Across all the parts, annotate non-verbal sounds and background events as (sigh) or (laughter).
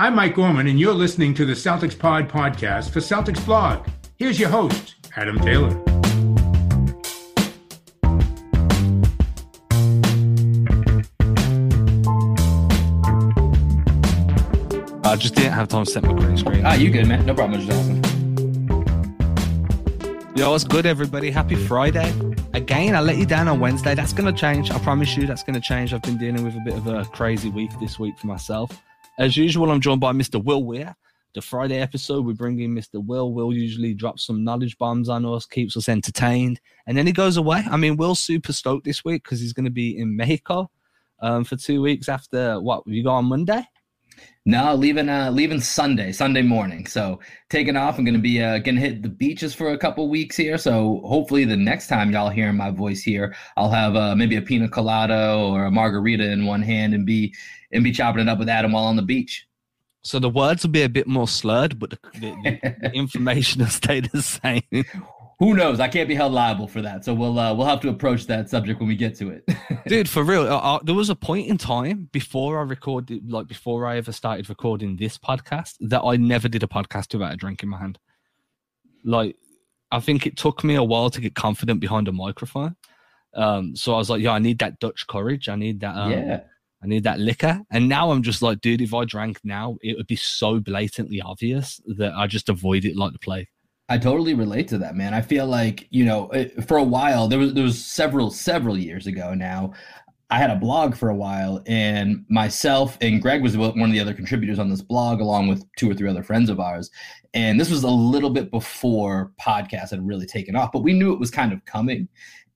I'm Mike Gorman, and you're listening to the Celtics Pod podcast for Celtics Blog. Here's your host, Adam Taylor. I just didn't have time to set my green screen. Ah, you good, man? No problem. Just asking. Yo, what's good, everybody? Happy Friday. Again, I let you down on Wednesday. That's going to change. I promise you that's going to change. I've been dealing with a bit of a crazy week this week for myself. As usual, I'm joined by Mr. Will Weir. The Friday episode, we bring in Mr. Will. Will usually drops some knowledge bombs on us, keeps us entertained, and then he goes away. I mean, Will's super stoked this week because he's going to be in Mexico um, for two weeks after what? You go on Monday? No, leaving uh leaving Sunday, Sunday morning. So taking off. I'm gonna be uh gonna hit the beaches for a couple weeks here. So hopefully the next time y'all hear my voice here, I'll have uh maybe a pina colada or a margarita in one hand and be and be chopping it up with Adam while on the beach. So the words will be a bit more slurred, but the, the, the (laughs) information will stay the same. (laughs) Who knows? I can't be held liable for that. So we'll uh, we'll have to approach that subject when we get to it. (laughs) Dude, for real, uh, uh, there was a point in time before I recorded, like before I ever started recording this podcast, that I never did a podcast without a drink in my hand. Like, I think it took me a while to get confident behind a microphone. Um, so I was like, yeah, I need that Dutch courage. I need that. Um, yeah. I need that liquor. And now I'm just like, dude, if I drank now, it would be so blatantly obvious that I just avoid it like the plague. I totally relate to that, man. I feel like you know, eh, for a while there was there was several several years ago now. I had a blog for a while, and myself and Greg was one of the other contributors on this blog, along with two or three other friends of ours. And this was a little bit before podcast had really taken off, but we knew it was kind of coming,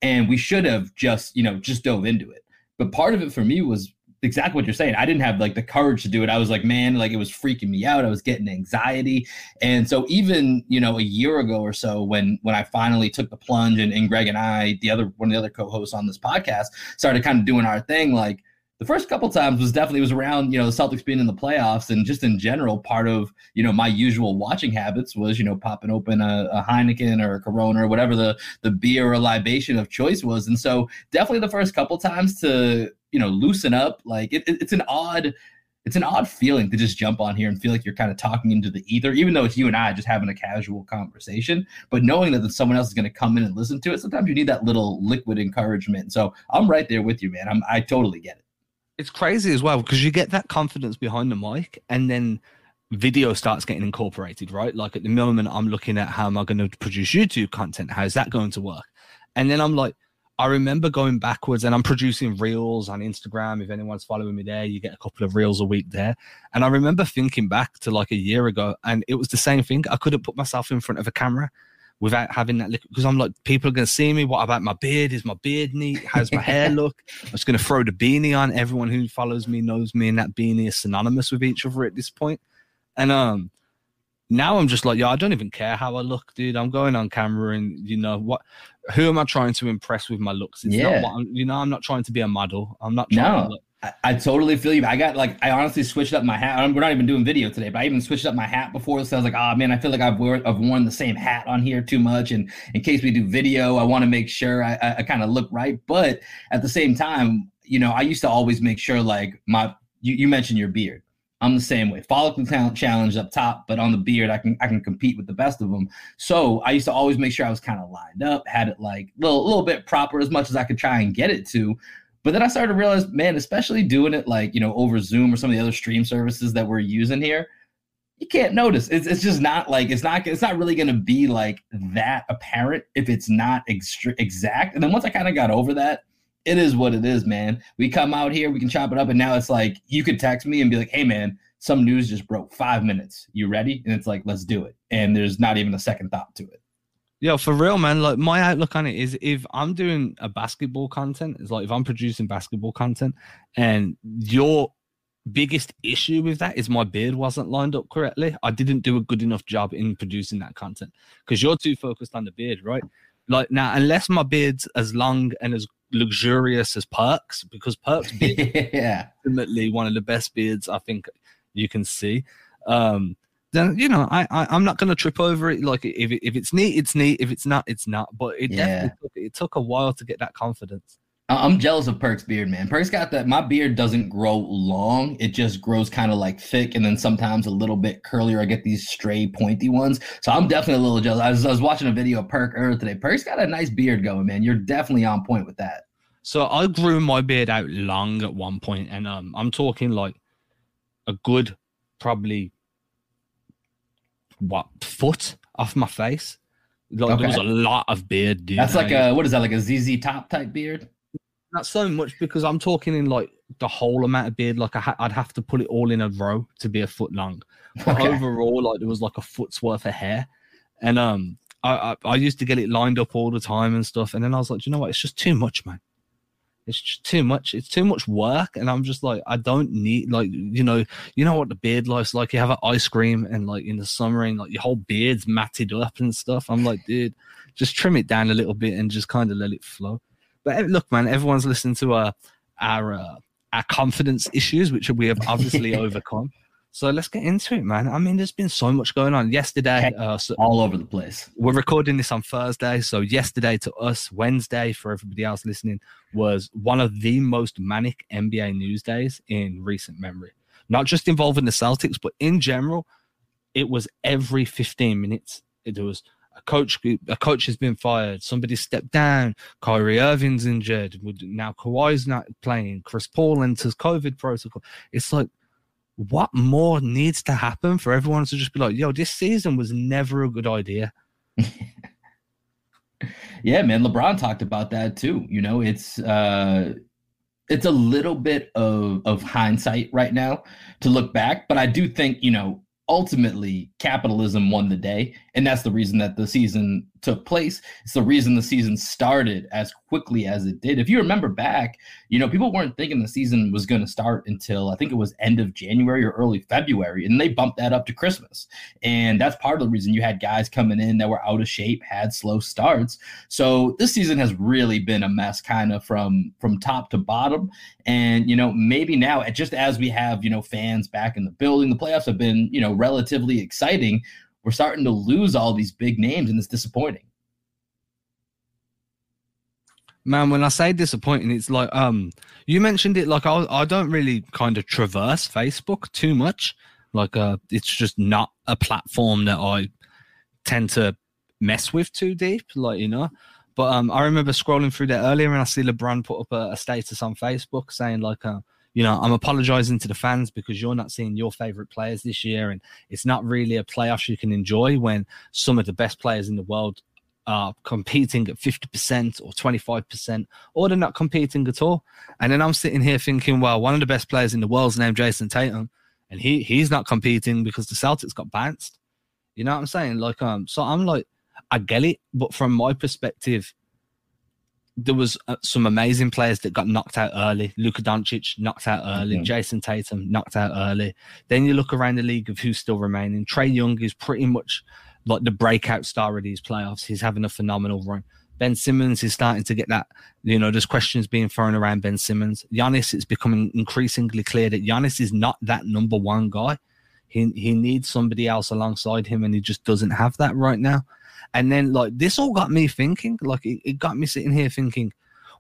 and we should have just you know just dove into it. But part of it for me was exactly what you're saying. I didn't have like the courage to do it. I was like, man, like it was freaking me out. I was getting anxiety. And so even, you know, a year ago or so when when I finally took the plunge and, and Greg and I, the other one of the other co-hosts on this podcast, started kind of doing our thing, like the first couple times was definitely was around you know the Celtics being in the playoffs and just in general part of you know my usual watching habits was you know popping open a, a Heineken or a Corona or whatever the the beer or libation of choice was and so definitely the first couple times to you know loosen up like it, it, it's an odd it's an odd feeling to just jump on here and feel like you're kind of talking into the ether, even though it's you and I just having a casual conversation. But knowing that someone else is going to come in and listen to it, sometimes you need that little liquid encouragement. So I'm right there with you, man. I'm I totally get it. It's crazy as well because you get that confidence behind the mic, and then video starts getting incorporated, right? Like at the moment, I'm looking at how am I going to produce YouTube content? How's that going to work? And then I'm like, I remember going backwards and I'm producing reels on Instagram. If anyone's following me there, you get a couple of reels a week there. And I remember thinking back to like a year ago and it was the same thing. I couldn't put myself in front of a camera without having that look because I'm like, people are going to see me. What about my beard? Is my beard neat? How's my hair (laughs) look? I'm just going to throw the beanie on. Everyone who follows me knows me and that beanie is synonymous with each other at this point. And, um, now I'm just like, yeah, I don't even care how I look, dude. I'm going on camera, and you know what? Who am I trying to impress with my looks? It's yeah. not you know, I'm not trying to be a model. I'm not trying no. I, I totally feel you. I got like I honestly switched up my hat. We're not even doing video today, but I even switched up my hat before. So I was like, oh man, I feel like I've, I've worn the same hat on here too much. And in case we do video, I want to make sure I, I, I kind of look right. But at the same time, you know, I used to always make sure like my you, you mentioned your beard. I'm the same way. Follicle talent challenge up top, but on the beard, I can I can compete with the best of them. So I used to always make sure I was kind of lined up, had it like a little, little bit proper as much as I could try and get it to. But then I started to realize, man, especially doing it like you know over Zoom or some of the other stream services that we're using here, you can't notice. It's, it's just not like it's not it's not really going to be like that apparent if it's not exact. And then once I kind of got over that, it is what it is, man. We come out here, we can chop it up, and now it's like you could text me and be like, "Hey, man, some news just broke. Five minutes. You ready?" And it's like, "Let's do it." And there's not even a second thought to it. Yeah, for real, man. Like my outlook on it is, if I'm doing a basketball content, it's like if I'm producing basketball content, and your biggest issue with that is my beard wasn't lined up correctly. I didn't do a good enough job in producing that content because you're too focused on the beard, right? Like now, unless my beard's as long and as luxurious as Perks because Perks beard (laughs) yeah. ultimately one of the best beards I think you can see. Um, then you know I, I am not gonna trip over it. Like if it, if it's neat, it's neat. If it's not, it's not. But it Yeah. definitely took, it took a while to get that confidence. I'm jealous of Perk's beard, man. Perk's got that. My beard doesn't grow long; it just grows kind of like thick, and then sometimes a little bit curlier. I get these stray, pointy ones. So I'm definitely a little jealous. I was, I was watching a video of Perk earlier today. Perk's got a nice beard going, man. You're definitely on point with that. So I grew my beard out long at one point, and um, I'm talking like a good, probably what foot off my face. Like okay. there was a lot of beard, dude. That's like a what is that? Like a ZZ Top type beard? Not so much because I'm talking in like the whole amount of beard. Like I ha- I'd have to put it all in a row to be a foot long. But okay. overall, like there was like a foot's worth of hair, and um, I, I I used to get it lined up all the time and stuff. And then I was like, you know what? It's just too much, man it's just too much it's too much work and i'm just like i don't need like you know you know what the beard life's like you have an ice cream and like in the summer and like your whole beard's matted up and stuff i'm like dude just trim it down a little bit and just kind of let it flow but eh, look man everyone's listening to our our uh, our confidence issues which we have obviously (laughs) overcome so let's get into it, man. I mean, there's been so much going on. Yesterday, uh, so all over the place. We're recording this on Thursday, so yesterday to us, Wednesday for everybody else listening, was one of the most manic NBA news days in recent memory. Not just involving the Celtics, but in general, it was every 15 minutes. It was a coach. A coach has been fired. Somebody stepped down. Kyrie Irving's injured. Now Kawhi's not playing. Chris Paul enters COVID protocol. It's like what more needs to happen for everyone to just be like, yo, this season was never a good idea? (laughs) yeah, man. LeBron talked about that too. You know, it's uh it's a little bit of of hindsight right now to look back, but I do think, you know, ultimately capitalism won the day and that's the reason that the season took place. It's the reason the season started as quickly as it did. If you remember back you know people weren't thinking the season was going to start until i think it was end of january or early february and they bumped that up to christmas. And that's part of the reason you had guys coming in that were out of shape had slow starts. So this season has really been a mess kind of from from top to bottom. And you know maybe now just as we have you know fans back in the building the playoffs have been you know relatively exciting we're starting to lose all these big names, and it's disappointing. Man, when I say disappointing, it's like um you mentioned it like I I don't really kind of traverse Facebook too much. Like uh it's just not a platform that I tend to mess with too deep, like you know. But um I remember scrolling through there earlier and I see LeBron put up a, a status on Facebook saying like uh you know, I'm apologizing to the fans because you're not seeing your favorite players this year. And it's not really a playoff you can enjoy when some of the best players in the world are competing at 50% or 25%, or they're not competing at all. And then I'm sitting here thinking, well, one of the best players in the world's named Jayson Tatum, and he he's not competing because the Celtics got bounced. You know what I'm saying? Like, um, so I'm like, I get it, but from my perspective, there was uh, some amazing players that got knocked out early. Luka Doncic knocked out early. Mm-hmm. Jayson Tatum knocked out early. Then you look around the league of who's still remaining. Trae Young is pretty much like the breakout star of these playoffs. He's having a phenomenal run. Ben Simmons is starting to get that. You know, there's questions being thrown around Ben Simmons. Giannis, it's becoming increasingly clear that Giannis is not that number one guy. He he needs somebody else alongside him, and he just doesn't have that right now. And then like this all got me thinking, like it, it got me sitting here thinking,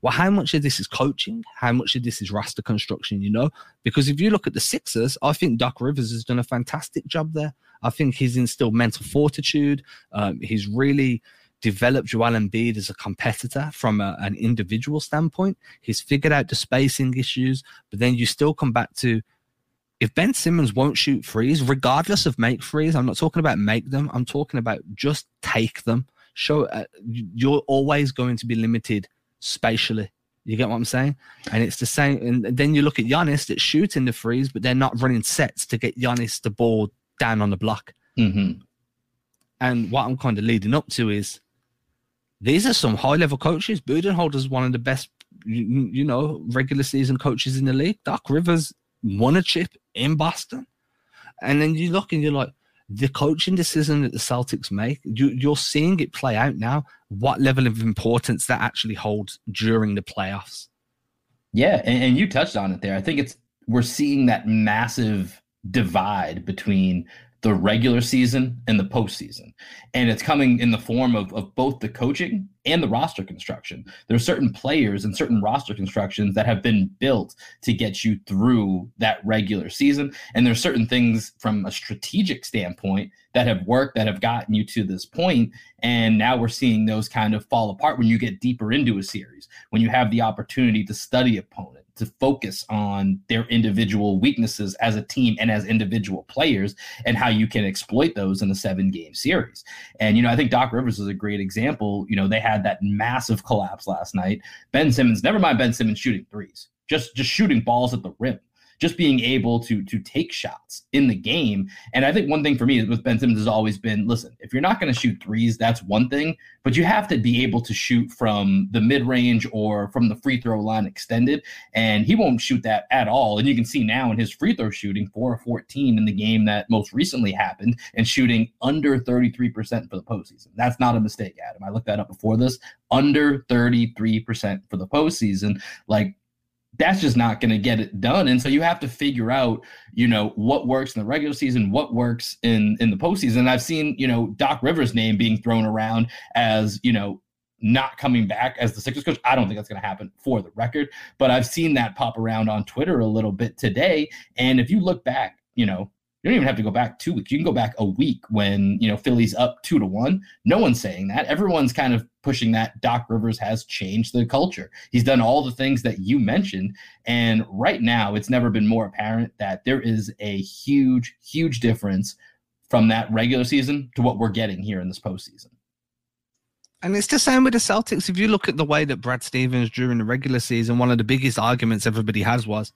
well, how much of this is coaching? How much of this is roster construction? You know, because if you look at the Sixers, I think Doc Rivers has done a fantastic job there. I think he's instilled mental fortitude. Um, he's really developed Joel Embiid as a competitor from a, an individual standpoint. He's figured out the spacing issues, but then you still come back to if Ben Simmons won't shoot threes, regardless of make threes, I'm not talking about make them. I'm talking about just take them. Show uh, you're always going to be limited spatially. You get what I'm saying? And it's the same. And then you look at Giannis that's shooting the threes, but they're not running sets to get Giannis the ball down on the block. Mm-hmm. And what I'm kind of leading up to is these are some high level coaches. Budenholzer is one of the best, you, you know, regular season coaches in the league. Doc Rivers won a chip in Boston. And then you look and you're like, the coaching decision that the Celtics make, you, are seeing it play out now. What level of importance that actually holds during the playoffs? Yeah, and, and you touched on it there. I think it's we're seeing that massive divide between the regular season and the postseason. And it's coming in the form of, of both the coaching and the roster construction. There are certain players and certain roster constructions that have been built to get you through that regular season. And there's certain things from a strategic standpoint that have worked that have gotten you to this point. And now we're seeing those kind of fall apart when you get deeper into a series, when you have the opportunity to study opponents to focus on their individual weaknesses as a team and as individual players and how you can exploit those in a seven game series. And, you know, I think Doc Rivers is a great example. You know, they had that massive collapse last night. Ben Simmons, never mind Ben Simmons shooting threes, just just shooting balls at the rim just being able to to take shots in the game. And I think one thing for me with Ben Simmons has always been, listen, if you're not going to shoot threes, that's one thing, but you have to be able to shoot from the mid range or from the free throw line extended. And he won't shoot that at all. And you can see now in his free throw shooting, four or 14 in the game that most recently happened, and shooting under 33% for the postseason. That's not a mistake, Adam. I looked that up before this. Under 33% for the postseason. Like that's just not going to get it done. And so you have to figure out, you know, what works in the regular season, what works in in the postseason. And I've seen, you know, Doc Rivers' name being thrown around as, you know, not coming back as the Sixers coach. I don't think that's going to happen for the record, but I've seen that pop around on Twitter a little bit today. And if you look back, you know, you don't even have to go back two weeks. You can go back a week when, you know, Philly's up two to one. No one's saying that. Everyone's kind of pushing that Doc Rivers has changed the culture. He's done all the things that you mentioned. And right now, it's never been more apparent that there is a huge, huge difference from that regular season to what we're getting here in this postseason. And it's the same with the Celtics. If you look at the way that Brad Stevens during the regular season, one of the biggest arguments everybody has was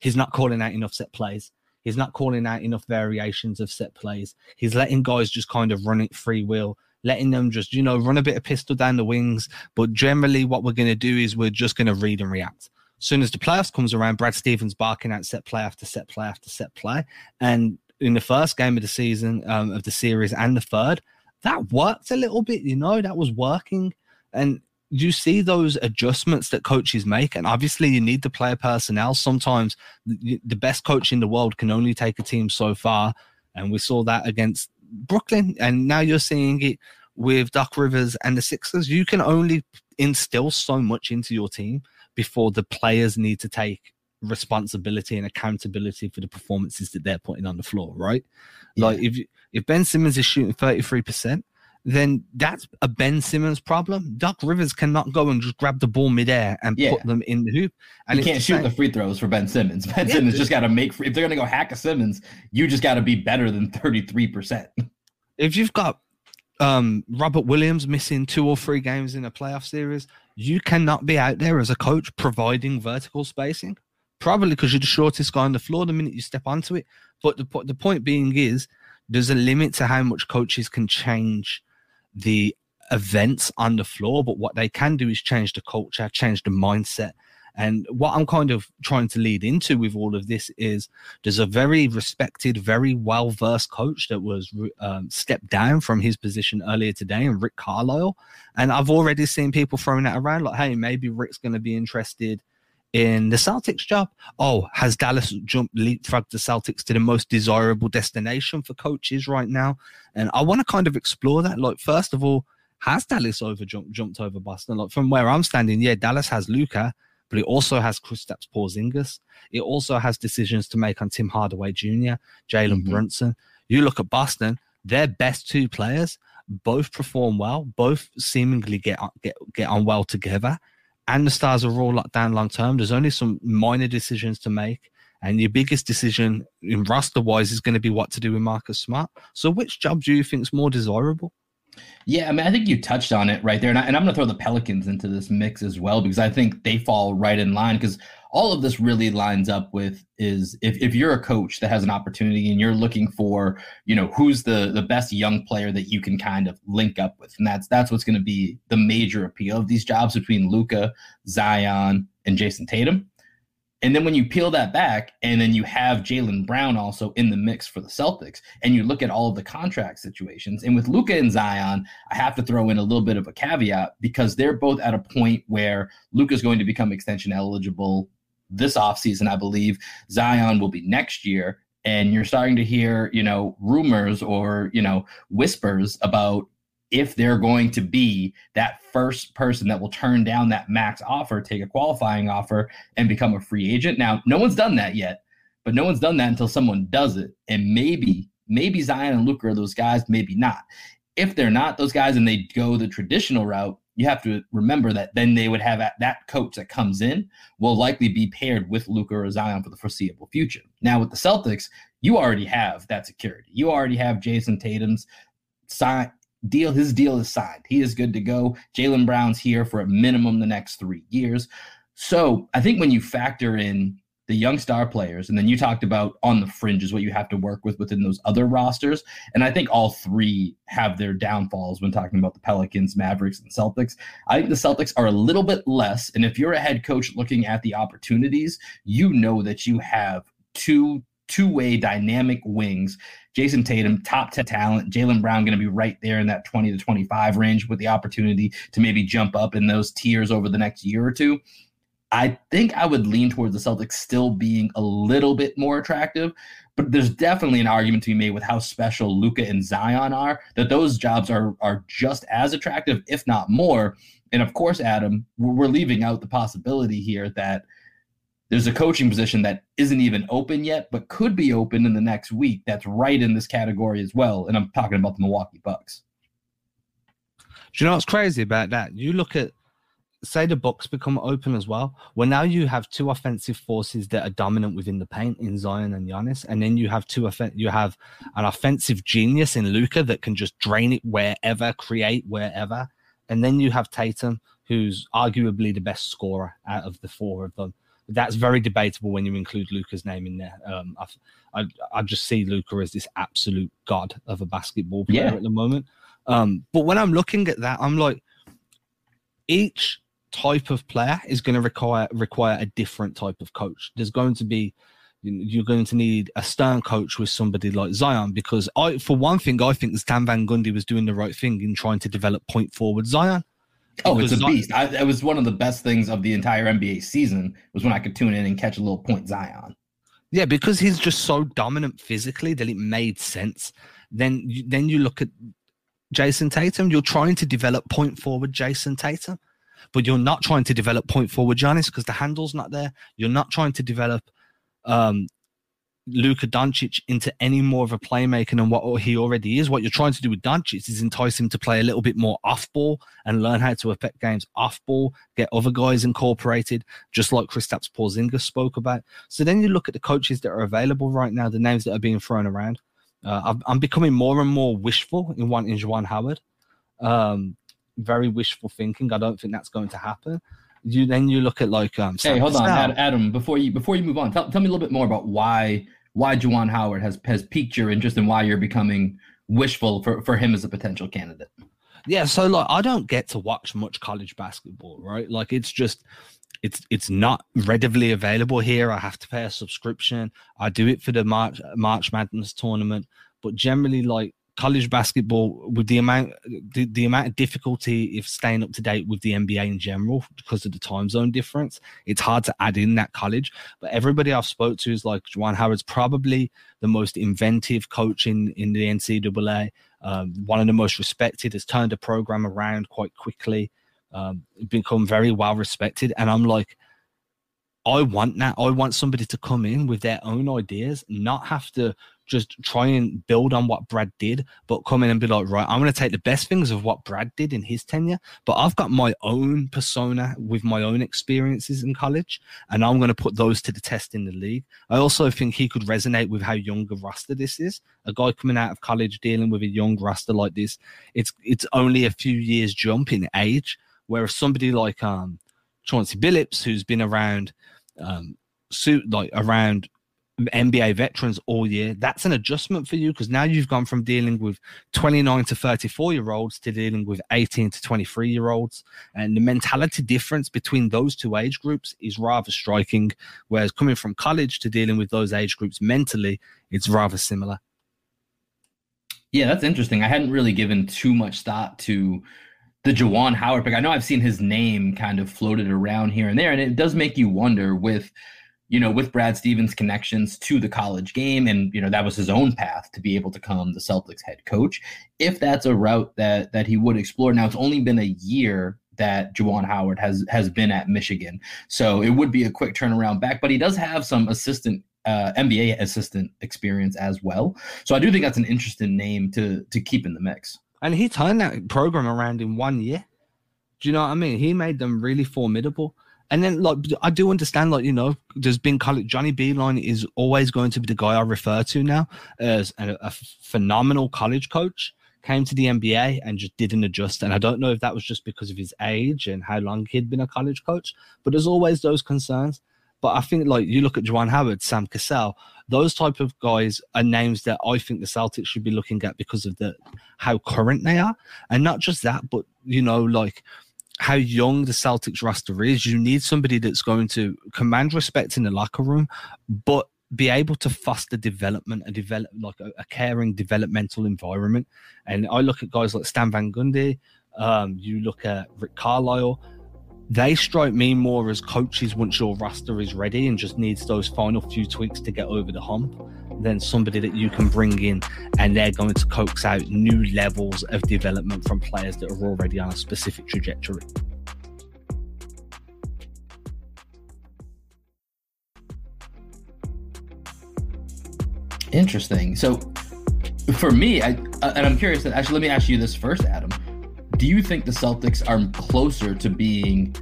he's not calling out enough set plays. He's not calling out enough variations of set plays. He's letting guys just kind of run it free will, letting them just, you know, run a bit of pistol down the wings. But generally, what we're going to do is we're just going to read and react. As soon as the playoffs comes around, Brad Stevens barking out set play after set play after set play. And in the first game of the season, um, of the series, and the third, that worked a little bit, you know, that was working. And you see those adjustments that coaches make and obviously you need the player personnel. Sometimes the, best coach in the world can only take a team so far and we saw that against brooklyn and now you're seeing it with doc rivers and the sixers. You can only instill so much into your team before the players need to take responsibility and accountability for the performances that they're putting on the floor right? Yeah. like if if ben simmons is shooting 33% then that's a Ben Simmons problem. Doc Rivers cannot go and just grab the ball midair and yeah. put them in the hoop. And you can't shoot the free throws for Ben Simmons. (laughs) Ben yeah, Simmons just got to make. If they're going to go hack a Simmons, you just got to be better than thirty three percent. If you've got um, Robert Williams missing two or three games in a playoff series, you cannot be out there as a coach providing vertical spacing. Probably because you're the shortest guy on the floor the minute you step onto it. But the the point being is, there's a limit to how much coaches can change the events on the floor, but what they can do is change the culture, change the mindset. And what I'm kind of trying to lead into with all of this is there's a very respected, very well versed coach that was um, stepped down from his position earlier today, and Rick Carlisle. And I've already seen people throwing that around like, hey, maybe Rick's going to be interested in the Celtics job. Oh, has Dallas jumped leapfrogged the Celtics to the most desirable destination for coaches right now? And I want to kind of explore that. Like, first of all, has Dallas over jumped, jumped over Boston? Like from where I'm standing, yeah, Dallas has Luka, but it also has Kristaps Porzingis. It also has decisions to make on Tim Hardaway Jr., Jalen mm-hmm. Brunson. You look at Boston; their best two players both perform well, both seemingly get get get on well together and the stars are all locked down long term. There's only some minor decisions to make. And your biggest decision in roster wise is going to be what to do with Marcus Smart. So, which job do you think is more desirable? Yeah, I mean, I think you touched on it right there. And, I, am going to throw the Pelicans into this mix as well, because I think they fall right in line. Because all of this really lines up with is if, if you're a coach that has an opportunity and you're looking for, you know, who's the the best young player that you can kind of link up with. And that's that's what's going to be the major appeal of these jobs between luka Zion, and jayson Tatum. And then when you peel that back, and then you have Jaylen Brown also in the mix for the Celtics, and you look at all of the contract situations, and with Luka and Zion, I have to throw in a little bit of a caveat because they're both at a point where Luka's going to become extension eligible this offseason, I believe. Zion will be next year. and you're starting to hear, you know, rumors or, you know, whispers about if they're going to be that first person that will turn down that max offer, take a qualifying offer, and become a free agent. Now, no one's done that yet, but no one's done that until someone does it. And maybe, maybe Zion and Luka are those guys, maybe not. If they're not those guys and they go the traditional route, you have to remember that then they would have that coach that comes in will likely be paired with Luka or Zion for the foreseeable future. Now with the Celtics, you already have that security. You already have Jayson Tatum's sign deal. His deal is signed. He is good to go. Jaylen Brown's here for a minimum the next three years. So I think when you factor in the young star players, and then you talked about on the fringes what you have to work with within those other rosters. And I think all three have their downfalls when talking about the Pelicans, Mavericks, and Celtics. I think the Celtics are a little bit less. And if you're a head coach looking at the opportunities, you know that you have two two-way dynamic wings. Jayson Tatum, top 10 talent. Jaylen Brown going to be right there in that 20 to 25 range with the opportunity to maybe jump up in those tiers over the next year or two. I think I would lean towards the Celtics still being a little bit more attractive, but there's definitely an argument to be made with how special Luka and Zion are that those jobs are are just as attractive, if not more. And of course, Adam, we're leaving out the possibility here that there's a coaching position that isn't even open yet, but could be open in the next week. That's right in this category as well. And I'm talking about the Milwaukee Bucks. Do you know what's crazy about that? You look at say the Bucks become open as well. Well, now you have two offensive forces that are dominant within the paint in Zion and Giannis, and then you have two offen- you have an offensive genius in Luka that can just drain it wherever, create wherever, and then you have Tatum, who's arguably the best scorer out of the four of them. That's very debatable when you include Luka's name in there. Um, I, I, I just see Luka as this absolute god of a basketball player yeah. at the moment. Um, but when I'm looking at that, I'm like, each type of player is going to require require a different type of coach. There's going to be you're going to need a stern coach with somebody like Zion because I, for one thing, I think Stan Van Gundy was doing the right thing in trying to develop point forward Zion. Oh, it's a beast! I, it was one of the best things of the entire NBA season was when I could tune in and catch a little point Zion. Yeah, because he's just so dominant physically that it made sense. Then, then you look at Jayson Tatum. You're trying to develop point forward Jayson Tatum but you're not trying to develop point forward Giannis because the handle's not there. You're not trying to develop um, Luka Doncic into any more of a playmaker than what he already is. What you're trying to do with Doncic is entice him to play a little bit more off ball and learn how to affect games off ball, get other guys incorporated, just like Kristaps Porzingis spoke about. So then you look at the coaches that are available right now, the names that are being thrown around. Uh, I'm becoming more and more wishful in wanting Juwan Howard. Um, very wishful thinking. I don't think that's going to happen. You then you look at like um. Hey, hold on, Adam. Before you before you move on, tell, tell me a little bit more about why why Juwan Howard has has piqued your interest and why you're becoming wishful for for him as a potential candidate. Yeah, so like I don't get to watch much college basketball, right? Like it's just it's it's not readily available here. I have to pay a subscription. I do it for the March March Madness tournament, but generally like college basketball with the amount the, the amount of difficulty if staying up to date with the NBA in general because of the time zone difference, it's hard to add in that college. But everybody I've spoke to is like Juwan Howard's probably the most inventive coach in, in the NCAA. Um, one of the most respected has turned a program around quite quickly, um, become very well respected. And I'm like, I want that. I want somebody to come in with their own ideas, not have to just try and build on what Brad did, but come in and be like, right, I'm going to take the best things of what Brad did in his tenure, but I've got my own persona with my own experiences in college, and I'm going to put those to the test in the league. I also think he could resonate with how young a roster this is. A guy coming out of college dealing with a young roster like this, it's it's only a few years jump in age, whereas somebody like um Chauncey Billups, who's been around um suit like around NBA veterans all year. That's an adjustment for you because now you've gone from dealing with 29 to 34 year olds to dealing with 18 to 23 year olds. And the mentality difference between those two age groups is rather striking. Whereas coming from college to dealing with those age groups mentally, it's rather similar. Yeah, that's interesting. I hadn't really given too much thought to the Juwan Howard pick. I know I've seen his name kind of floated around here and there, and it does make you wonder with you know, with Brad Stevens' connections to the college game, and you know that was his own path to be able to become the Celtics head coach. If that's a route that that he would explore, now it's only been a year that Juwan Howard has has been at Michigan, so it would be a quick turnaround back. But he does have some assistant uh, NBA assistant experience as well, so I do think that's an interesting name to to keep in the mix. And he turned that program around in one year. Do you know what I mean? He made them really formidable. And then, like, I do understand, like, you know, there's been college. Johnny Beilein is always going to be the guy I refer to now as a, a phenomenal college coach. Came to the NBA and just didn't adjust. And I don't know if that was just because of his age and how long he'd been a college coach, but there's always those concerns. But I think, like, you look at Juwan Howard, Sam Cassell, those type of guys are names that I think the Celtics should be looking at because of the how current they are. And not just that, but, you know, like, how young the Celtics roster is. You need somebody that's going to command respect in the locker room, but be able to foster development and develop like a, a caring developmental environment. And I look at guys like Stan Van Gundy, um, you look at Rick Carlisle, they strike me more as coaches once your roster is ready and just needs those final few tweaks to get over the hump than somebody that you can bring in and they're going to coax out new levels of development from players that are already on a specific trajectory. Interesting. So, for me, I uh, and I'm curious. Actually, let me ask you this first, Adam. Do you think the Celtics are closer to being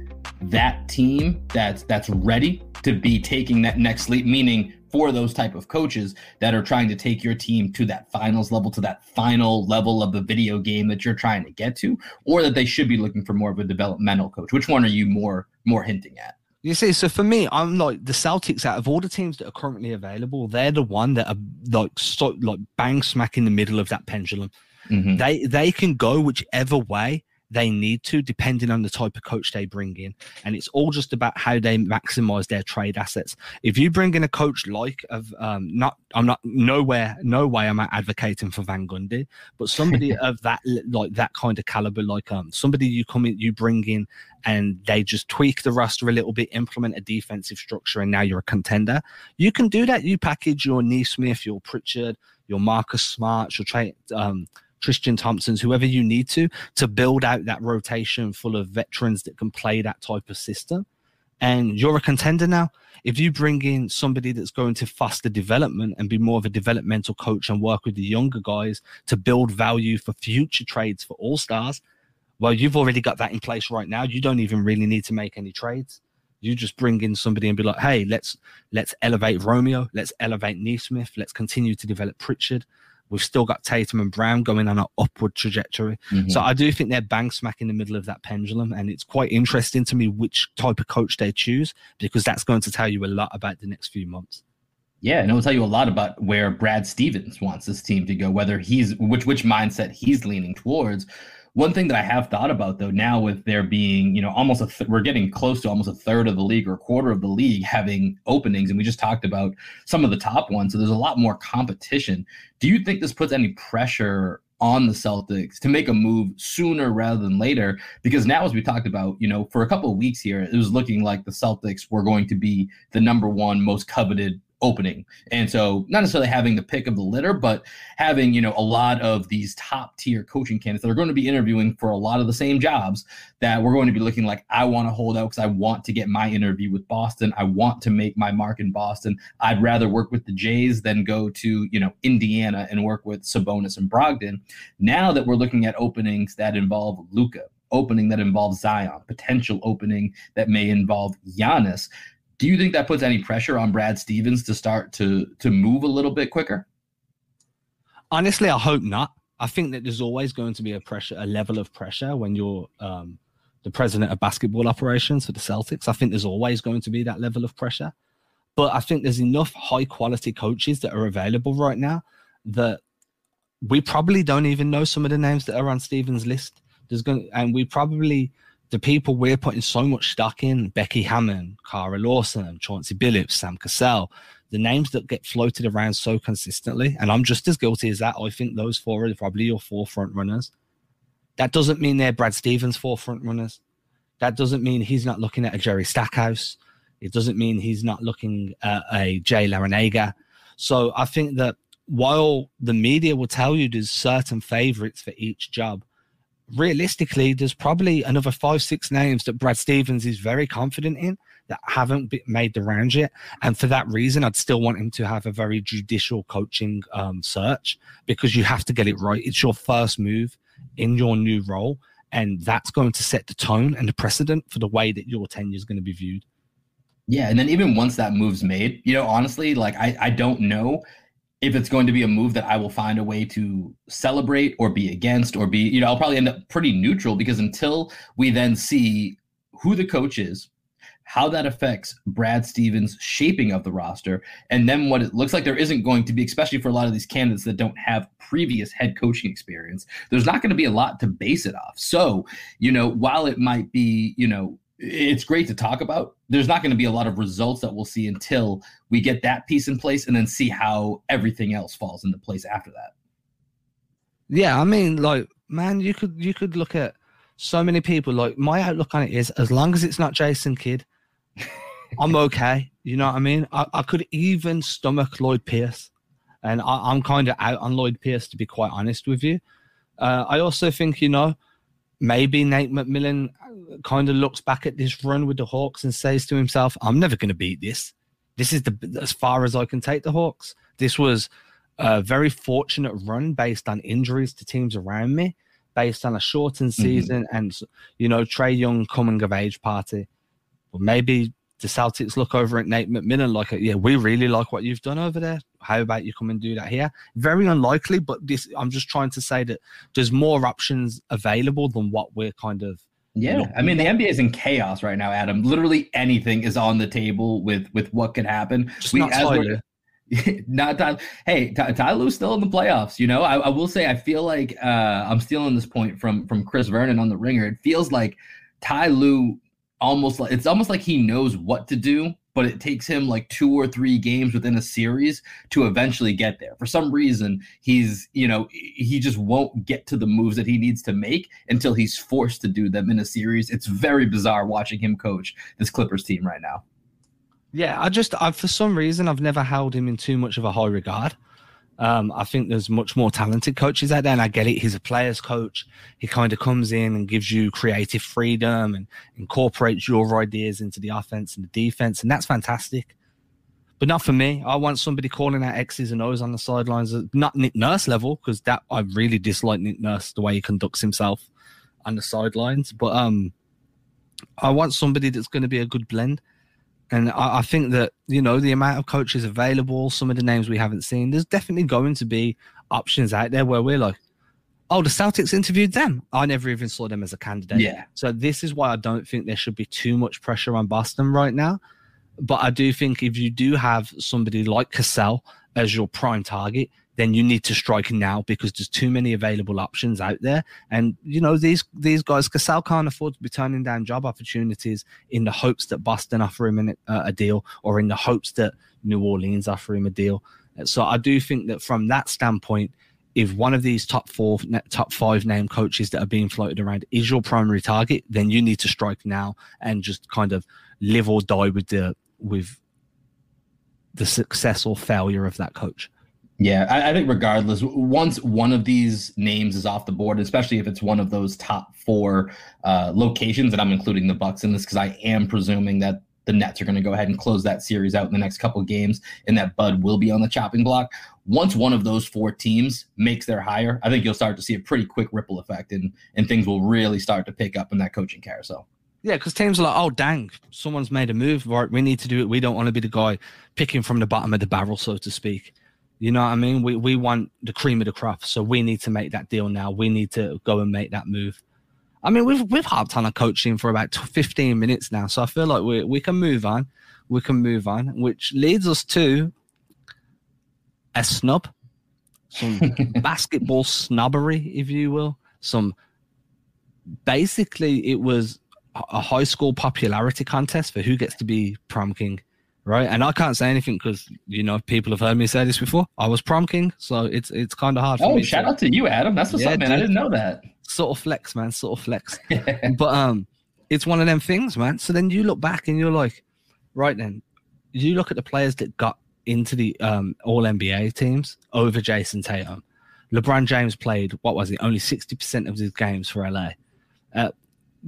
that team that's that's ready to be taking that next leap? Meaning, for those type of coaches that are trying to take your team to that finals level to that final level of the video game that you're trying to get to or that they should be looking for more of a developmental coach which one are you more more hinting at you see, so for me, I'm like the Celtics. Out of all the teams that are currently available, they're the one that are like so, like bang smack in the middle of that pendulum. Mm-hmm. They they can go whichever way they need to, depending on the type of coach they bring in. And it's all just about how they maximize their trade assets. If you bring in a coach like of um, not, I'm not nowhere, no way am I advocating for Van Gundy, but somebody (laughs) of that like that kind of caliber, like um somebody you come in, you bring in, and they just tweak the roster a little bit, implement a defensive structure, and now you're a contender. You can do that. You package your Nesmith, your Pritchard, your Marcus Smart, your trade. Um, Tristan Thompson's, whoever you need to, to build out that rotation full of veterans that can play that type of system. And you're a contender now. If you bring in somebody that's going to foster development and be more of a developmental coach and work with the younger guys to build value for future trades for all stars, well, you've already got that in place right now. You don't even really need to make any trades. You just bring in somebody and be like, hey, let's let's elevate Romeo, let's elevate Nesmith, let's continue to develop Pritchard, We've still got Tatum and Brown going on an upward trajectory. Mm-hmm. So I do think they're bang smack in the middle of that pendulum. And it's quite interesting to me which type of coach they choose because that's going to tell you a lot about the next few months. Yeah, and it will tell you a lot about where Brad Stevens wants this team to go, whether he's which which mindset he's leaning towards. One thing that I have thought about though now with there being, you know, almost a th- we're getting close to almost a third of the league or a quarter of the league having openings and we just talked about some of the top ones. So there's a lot more competition. Do you think this puts any pressure on the Celtics to make a move sooner rather than later. Because now, as we talked about, you know, for a couple of weeks here, it was looking like the Celtics were going to be the number one most coveted opening. And so not necessarily having the pick of the litter, but having, you know, a lot of these top tier coaching candidates that are going to be interviewing for a lot of the same jobs that we're going to be looking like, I want to hold out because I want to get my interview with Boston. I want to make my mark in Boston. I'd rather work with the Jays than go to, you know, Indiana and work with Sabonis and Brogdon. Now that we're looking at openings that involve Luka, opening that involves Zion, potential opening that may involve Giannis do you think that puts any pressure on Brad Stevens to start to to move a little bit quicker? Honestly, I hope not. I think that there's always going to be a pressure, a level of pressure when you're um, the president of basketball operations for the Celtics. I think there's always going to be that level of pressure. But I think there's enough high quality coaches that are available right now that we probably don't even know some of the names that are on Stevens' list. There's going and we probably the people we're putting so much stock in Becky Hammon, Kara Lawson, Chauncey Billups, Sam Cassell, the names that get floated around so consistently, and I'm just as guilty as that. I think those four are probably your four front runners. That doesn't mean they're Brad Stevens' four front runners. That doesn't mean he's not looking at a Jerry Stackhouse. It doesn't mean he's not looking at a Jay Larranaga. So I think that while the media will tell you there's certain favorites for each job, realistically, there's probably another five, six names that Brad Stevens is very confident in that haven't made the rounds yet. And for that reason, I'd still want him to have a very judicial coaching um, search because you have to get it right. It's your first move in your new role. And that's going to set the tone and the precedent for the way that your tenure is going to be viewed. Yeah. And then even once that move's made, you know, honestly, like I, I don't know if it's going to be a move that I will find a way to celebrate or be against or be, you know, I'll probably end up pretty neutral because until we then see who the coach is, how that affects Brad Stevens' shaping of the roster, and then what it looks like there isn't going to be, especially for a lot of these candidates that don't have previous head coaching experience, there's not going to be a lot to base it off. So, you know, while it might be, you know, it's great to talk about. There's not going to be a lot of results that we'll see until we get that piece in place and then see how everything else falls into place after that. Yeah, I mean, like, man, you could you could look at so many people. Like, my outlook on it is, as long as it's not Jason Kidd, (laughs) I'm okay. You know what I mean? I, I could even stomach Lloyd Pierce, and I, am kind of out on Lloyd Pierce to be quite honest with you. Uh, I also think you know maybe Nate McMillan kind of looks back at this run with the Hawks and says to himself, "I'm never going to beat this. This is the as far as I can take the Hawks. This was a very fortunate run based on injuries to teams around me, based on a shortened mm-hmm. season, mm-hmm. and you know Trae Young coming of age party. But maybe the Celtics look over at Nate McMillan like, yeah, we really like what you've done over there. How about you come and do that here? Very unlikely, but this I'm just trying to say that there's more options available than what we're kind of yeah, I mean the NBA is in chaos right now, Adam. Literally anything is on the table with with what could happen. Just we, not Ty Lue. (laughs) not Ty Lue. Hey, Ty- Tyler's still in the playoffs. You know, I, I will say I feel like uh, I'm stealing this point from from Chris Vernon on the Ringer. It feels like Ty Lue almost like it's almost like he knows what to do, but it takes him like two or three games within a series to eventually get there. For some reason, he's, you know, he just won't get to the moves that he needs to make until he's forced to do them in a series. It's very bizarre watching him coach this Clippers team right now. Yeah, I just, I, for some reason, I've never held him in too much of a high regard. Um, I think there's much more talented coaches out there, and I get it. He's a player's coach. He kind of comes in and gives you creative freedom and incorporates your ideas into the offense and the defense, and that's fantastic. But not for me. I want somebody calling out X's and O's on the sidelines, not Nick Nurse level, because that I really dislike Nick Nurse the way he conducts himself on the sidelines. But um, I want somebody that's going to be a good blend. And I, I, think that, you know, the amount of coaches available, some of the names we haven't seen, there's definitely going to be options out there where we're like, oh, the Celtics interviewed them. I never even saw them as a candidate. Yeah. So this is why I don't think there should be too much pressure on Boston right now. But I do think if you do have somebody like Cassell as your prime target, then you need to strike now because there's too many available options out there. And you know these these guys, Cassell can't afford to be turning down job opportunities in the hopes that Boston offer him an, uh, a deal or in the hopes that New Orleans offer him a deal. So I do think that from that standpoint, if one of these top four, top five name coaches that are being floated around is your primary target, then you need to strike now and just kind of live or die with the with the success or failure of that coach. Yeah, I, I, think regardless, once one of these names is off the board, especially if it's one of those top four uh, locations, and I'm including the Bucks in this because I am presuming that the Nets are going to go ahead and close that series out in the next couple games, and that Bud will be on the chopping block. Once one of those four teams makes their hire, I think you'll start to see a pretty quick ripple effect, and and things will really start to pick up in that coaching carousel. Yeah, because teams are like, oh, dang, someone's made a move. Right, we need to do it. We don't want to be the guy picking from the bottom of the barrel, so to speak. You know what I mean? We we want the cream of the crop, so we need to make that deal now. We need to go and make that move. I mean, we've we've harped on a coaching for about 15 minutes now, so I feel like we we can move on. We can move on, which leads us to a snub, some (laughs) basketball snobbery, if you will. Some basically, it was a high school popularity contest for who gets to be prom king right? And I can't say anything because you know people have heard me say this before. I was prom king, so it's it's kind of hard. oh, shout to, out to you, Adam. That's what's yeah, up, man. Dude, I didn't know that. Sort of flex, man. Sort of flex. (laughs) but um, it's one of them things, man. So then you look back and you're like, right then, you look at the players that got into the um, All NBA teams over Jayson Tatum. LeBron James played what was it? Only sixty percent of his games for LA. Uh,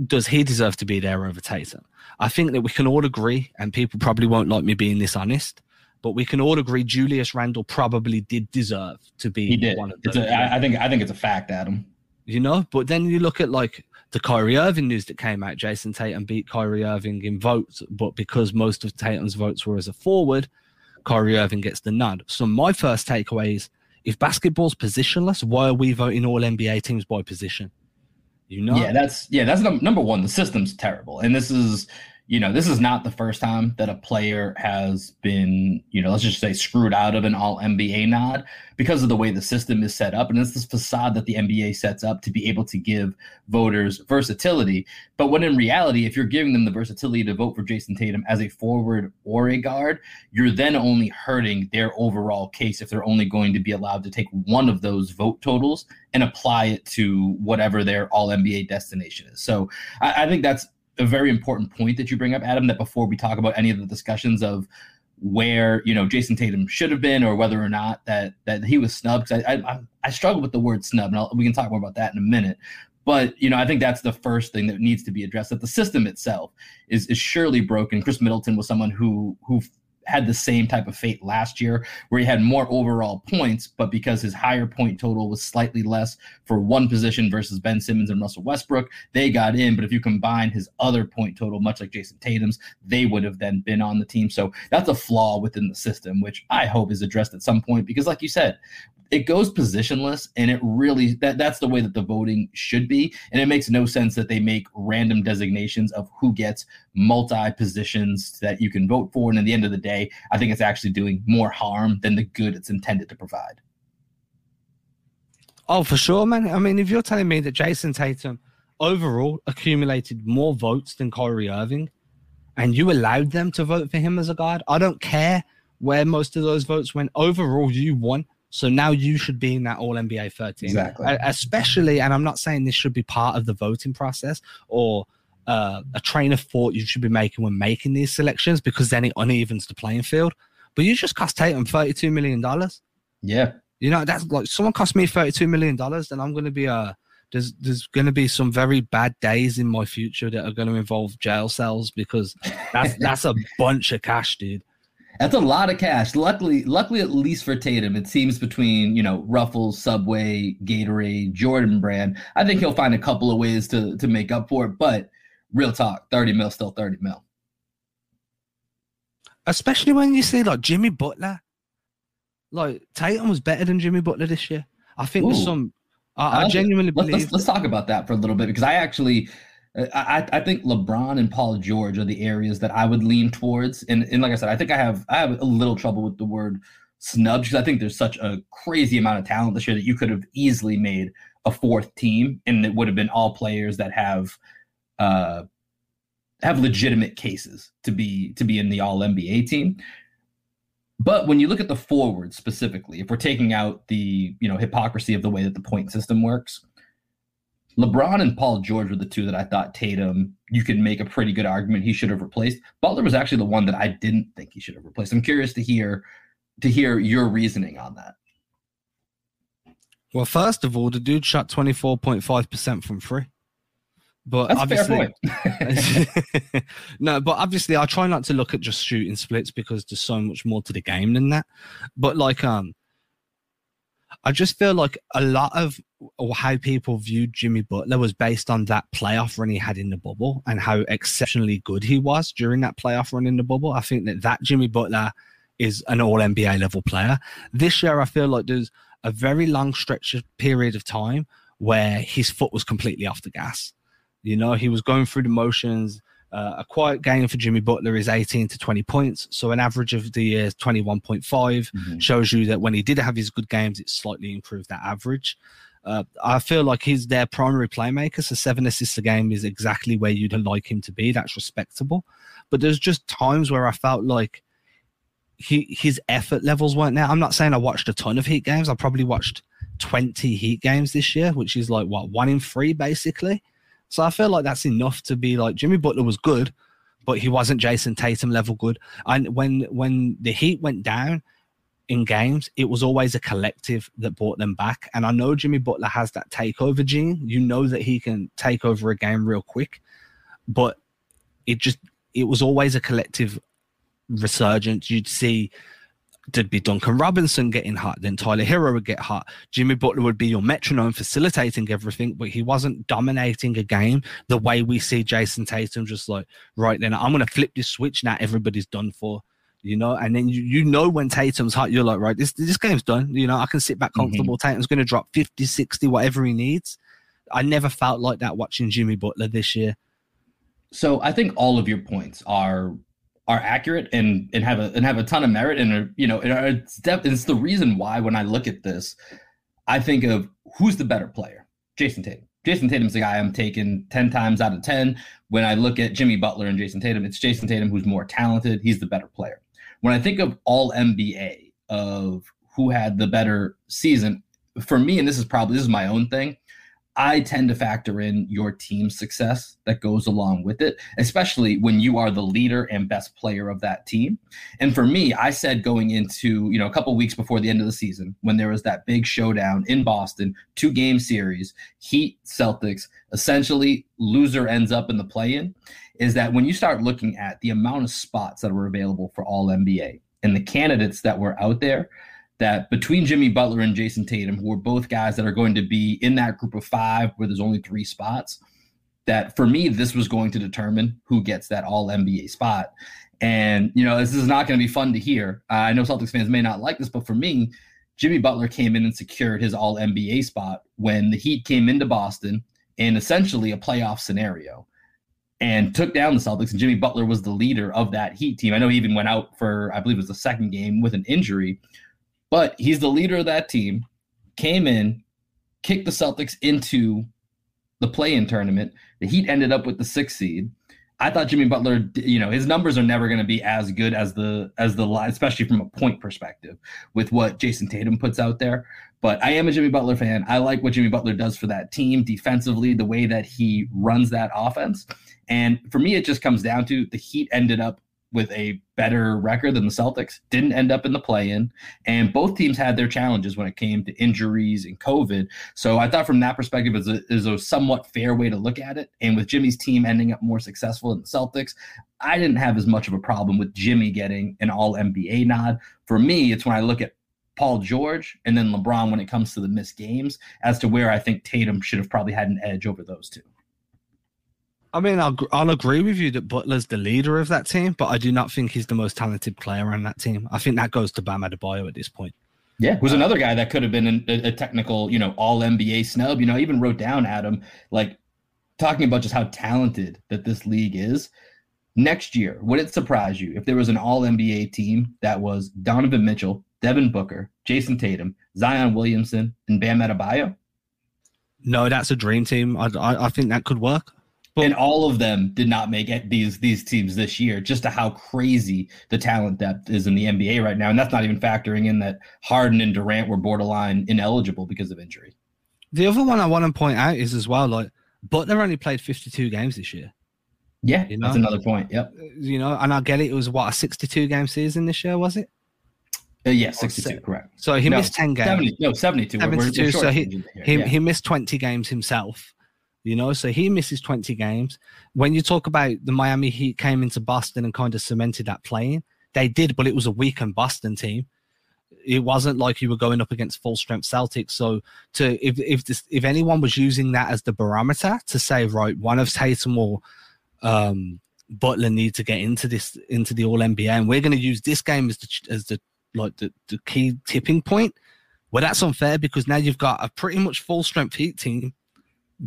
does he deserve to be there over Tatum? I think that we can all agree, and people probably won't like me being this honest, but we can all agree Julius Randle probably did deserve to be he did. one of. I think I think it's a fact, Adam. You know, but then you look at like the Kyrie Irving news that came out. Jayson Tatum beat Kyrie Irving in votes, but because most of Tatum's votes were as a forward, Kyrie Irving gets the nod. So my first takeaway is if basketball's positionless, why are we voting all NBA teams by position? You know? Yeah, that's yeah, that's num- number one. The system's terrible, and this is you know, this is not the first time that a player has been, you know, let's just say screwed out of an all NBA nod because of the way the system is set up. And it's this facade that the NBA sets up to be able to give voters versatility. But when in reality, if you're giving them the versatility to vote for Jayson Tatum as a forward or a guard, you're then only hurting their overall case if they're only going to be allowed to take one of those vote totals and apply it to whatever their all NBA destination is. So I, I think that's a very important point that you bring up, Adam. That before we talk about any of the discussions of where you know Jayson Tatum should have been or whether or not that that he was snubbed, because I, I I struggle with the word snub, and I'll, we can talk more about that in a minute. But you know, I think that's the first thing that needs to be addressed. That the system itself is is surely broken. Khris Middleton was someone who who had the same type of fate last year where he had more overall points, but because his higher point total was slightly less for one position versus Ben Simmons and Russell Westbrook, they got in. But if you combine his other point total, much like Jayson Tatum's, they would have then been on the team. So that's a flaw within the system, which I hope is addressed at some point. Because, like you said, it goes positionless and it really that that's the way that the voting should be and it makes no sense that they make random designations of who gets multi positions that you can vote for and at the end of the day i think it's actually doing more harm than the good it's intended to provide oh for sure man i mean if you're telling me that Jayson tatum overall accumulated more votes than Kyrie Irving and you allowed them to vote for him as a guard i don't care where most of those votes went overall you won so now you should be in that All NBA 13. Exactly. Especially, and I'm not saying this should be part of the voting process or uh, a train of thought you should be making when making these selections because then it unevens the playing field. But you just cost Tatum $32 million. Yeah. You know, that's like someone cost me $32 million, then I'm going to be uh, there's there's going to be some very bad days in my future that are going to involve jail cells because that's (laughs) that's a bunch of cash, dude. That's a lot of cash. Luckily, luckily at least for Tatum, it seems between you know Ruffles, Subway, Gatorade, Jordan Brand. I think he'll find a couple of ways to to make up for it. But real talk, thirty mil still thirty mil. Especially when you see like Jimmy Butler, like Tatum was better than Jimmy Butler this year. I think Ooh. there's some. I, I genuinely let's, believe. Let's, let's talk about that for a little bit because I actually uh, I, I think LeBron and Paul George are the areas that I would lean towards. And, and like I said, I think I have I have a little trouble with the word snubs because I think there's such a crazy amount of talent this year that you could have easily made a fourth team, and it would have been all players that have uh, have legitimate cases to be to be in the All NBA team. But when you look at the forward specifically, if we're taking out the you know hypocrisy of the way that the point system works, LeBron and Paul George were the two that I thought Tatum, you could make a pretty good argument he should have replaced. Butler was actually the one that I didn't think he should have replaced. I'm curious to hear to hear your reasoning on that. Well, first of all, the dude shot 24.5% from free. But That's obviously, (laughs) no, but obviously, I try not to look at just shooting splits because there's so much more to the game than that. But like, um, I just feel like a lot of how people viewed Jimmy Butler was based on that playoff run he had in the bubble and how exceptionally good he was during that playoff run in the bubble. I think that that Jimmy Butler is an all NBA level player. This year, I feel like there's a very long stretch of period of time where his foot was completely off the gas. You know, he was going through the motions. Uh, a quiet game for Jimmy Butler is 18 to 20 points. So an average of the year is 21.5 mm-hmm. shows you that when he did have his good games, it slightly improved that average. Uh, I feel like he's their primary playmaker. So seven assists a game is exactly where you'd like him to be. That's respectable. But there's just times where I felt like he his effort levels weren't there. I'm not saying I watched a ton of Heat games. I probably watched 20 Heat games this year, which is like what one in three basically. So I feel like that's enough to be like Jimmy Butler was good, but he wasn't Jayson Tatum level good. And when when the Heat went down in games, it was always a collective that brought them back. And I know Jimmy Butler has that takeover gene. You know that he can take over a game real quick, but it just it was always a collective resurgence. You'd see there'd be Duncan Robinson getting hot, then Tyler Herro would get hot. Jimmy Butler would be your metronome facilitating everything, but he wasn't dominating a game the way we see Jayson Tatum just like, right then, I'm going to flip this switch now, everybody's done for. You know, and then you, you know when Tatum's hot, you're like, right, this this game's done. You know, I can sit back mm-hmm. comfortable. Mm-hmm. Tatum's going to drop 50, 60, whatever he needs. I never felt like that watching Jimmy Butler this year. So I think all of your points are are accurate and and have a and have a ton of merit and are, you know it's, def- it's the reason why when I look at this, I think of who's the better player, Jayson Tatum. Jayson Tatum's the guy I'm taking 10 times out of 10. When I look at Jimmy Butler and Jayson Tatum, it's Jayson Tatum who's more talented. He's the better player. When I think of all NBA of who had the better season, for me, and this is probably this is my own thing, I tend to factor in your team success that goes along with it, especially when you are the leader and best player of that team. And for me, I said going into, you know, a couple weeks before the end of the season, when there was that big showdown in Boston, two game series, Heat, Celtics, essentially loser ends up in the play in, is that when you start looking at the amount of spots that were available for all NBA and the candidates that were out there, that between Jimmy Butler and Jayson Tatum, who are both guys that are going to be in that group of five where there's only three spots, that for me, this was going to determine who gets that all NBA spot. And, you know, this is not going to be fun to hear. Uh, I know Celtics fans may not like this, but for me, Jimmy Butler came in and secured his all NBA spot when the Heat came into Boston in essentially a playoff scenario and took down the Celtics. And Jimmy Butler was the leader of that Heat team. I know he even went out for, I believe it was the second game with an injury, but he's the leader of that team, came in, kicked the Celtics into the play-in tournament. The Heat ended up with the sixth seed. I thought Jimmy Butler, you know, his numbers are never going to be as good as the as the especially from a point perspective with what Jayson Tatum puts out there. But I am a Jimmy Butler fan. I like what Jimmy Butler does for that team defensively, the way that he runs that offense. And for me, it just comes down to the Heat ended up with a better record than the Celtics, didn't end up in the play in. And both teams had their challenges when it came to injuries and COVID. So I thought from that perspective, is a, is a somewhat fair way to look at it. And with Jimmy's team ending up more successful than the Celtics, I didn't have as much of a problem with Jimmy getting an all NBA nod. For me, it's when I look at Paul George and then LeBron when it comes to the missed games as to where I think Tatum should have probably had an edge over those two. I mean, I'll, I'll agree with you that Butler's the leader of that team, but I do not think he's the most talented player on that team. I think that goes to Bam Adebayo at this point. Yeah, who's uh, another guy that could have been a, a technical, you know, all NBA snub. You know, I even wrote down Adam like talking about just how talented that this league is. Next year, would it surprise you if there was an all NBA team that was Donovan Mitchell, Devin Booker, Jayson Tatum, Zion Williamson, and Bam Adebayo? No, that's a dream team. I, I, I think that could work. And all of them did not make it, these these teams this year. Just to how crazy the talent depth is in the NBA right now, and that's not even factoring in that Harden and Durant were borderline ineligible because of injury. The other one I want to point out is as well, like Butler only played 52 games this year. Yeah, you know? that's another point. Yep. You know, and I get it. It was what a 62 game season this year, was it? Uh, yeah, 62, correct. So he no, missed 10 games. 70, no, 72. 72 we're, we're so he, he, yeah. he missed 20 games himself you know, so he misses 20 games. When you talk about the Miami Heat came into Boston and kind of cemented that playing, they did, but it was a weakened Boston team. It wasn't like you were going up against full strength Celtics. So to if if this, if anyone was using that as the barometer to say right, one of Tatum or um, Butler need to get into this into the All NBA, and we're going to use this game as the as the like the, the key tipping point. Well, that's unfair because now you've got a pretty much full strength Heat team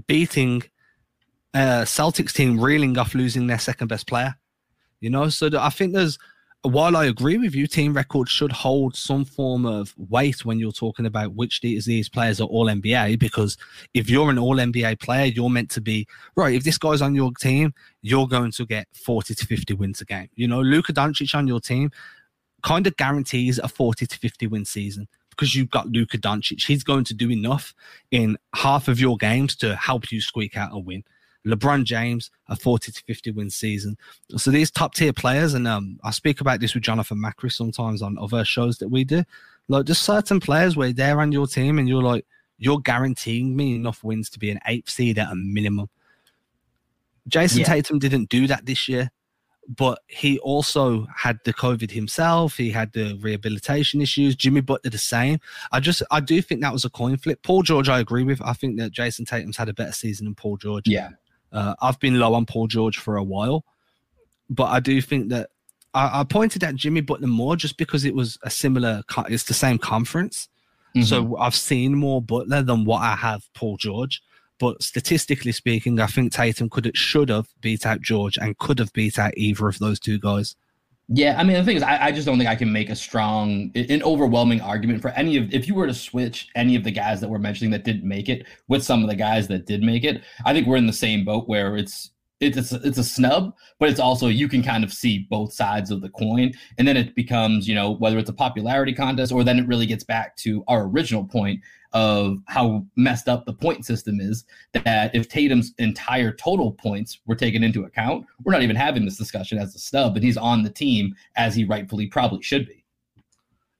beating a Celtics team reeling off losing their second best player. You know, so I think there's while I agree with you, team records should hold some form of weight when you're talking about which these players are all NBA. Because if you're an all NBA player, you're meant to be right. If this guy's on your team, you're going to get 40 to 50 wins a game. You know, Luka Doncic on your team kind of guarantees a 40 to 50 win season because you've got Luka Doncic. He's going to do enough in half of your games to help you squeak out a win. LeBron James, a 40 to 50 win season. So these top tier players, and um, I speak about this with Jonathan Macri sometimes on other shows that we do. Like, just certain players where they're on your team and you're like, you're guaranteeing me enough wins to be an eighth seed at a minimum. Jayson yeah. Tatum didn't do that this year but he also had the COVID himself. He had the rehabilitation issues. Jimmy Butler the same. I just I do think that was a coin flip. Paul George, I agree with. I think that Jayson Tatum's had a better season than Paul George. Yeah. Uh, I've been low on Paul George for a while, but I do think that I, I, pointed at Jimmy Butler more just because it was a similar. It's the same conference, mm-hmm. so I've seen more Butler than what I have Paul George. But statistically speaking, I think Tatum could have, should have beat out George and could have beat out either of those two guys. Yeah, I mean the thing is, I, I, just don't think I can make a strong, an overwhelming argument for any of. If you were to switch any of the guys that we're mentioning that didn't make it with some of the guys that did make it, I think we're in the same boat where it's it's a, it's a snub, but it's also you can kind of see both sides of the coin, and then it becomes you know whether it's a popularity contest or then it really gets back to our original point of how messed up the point system is that if Tatum's entire total points were taken into account, we're not even having this discussion as a snub, and he's on the team as he rightfully probably should be.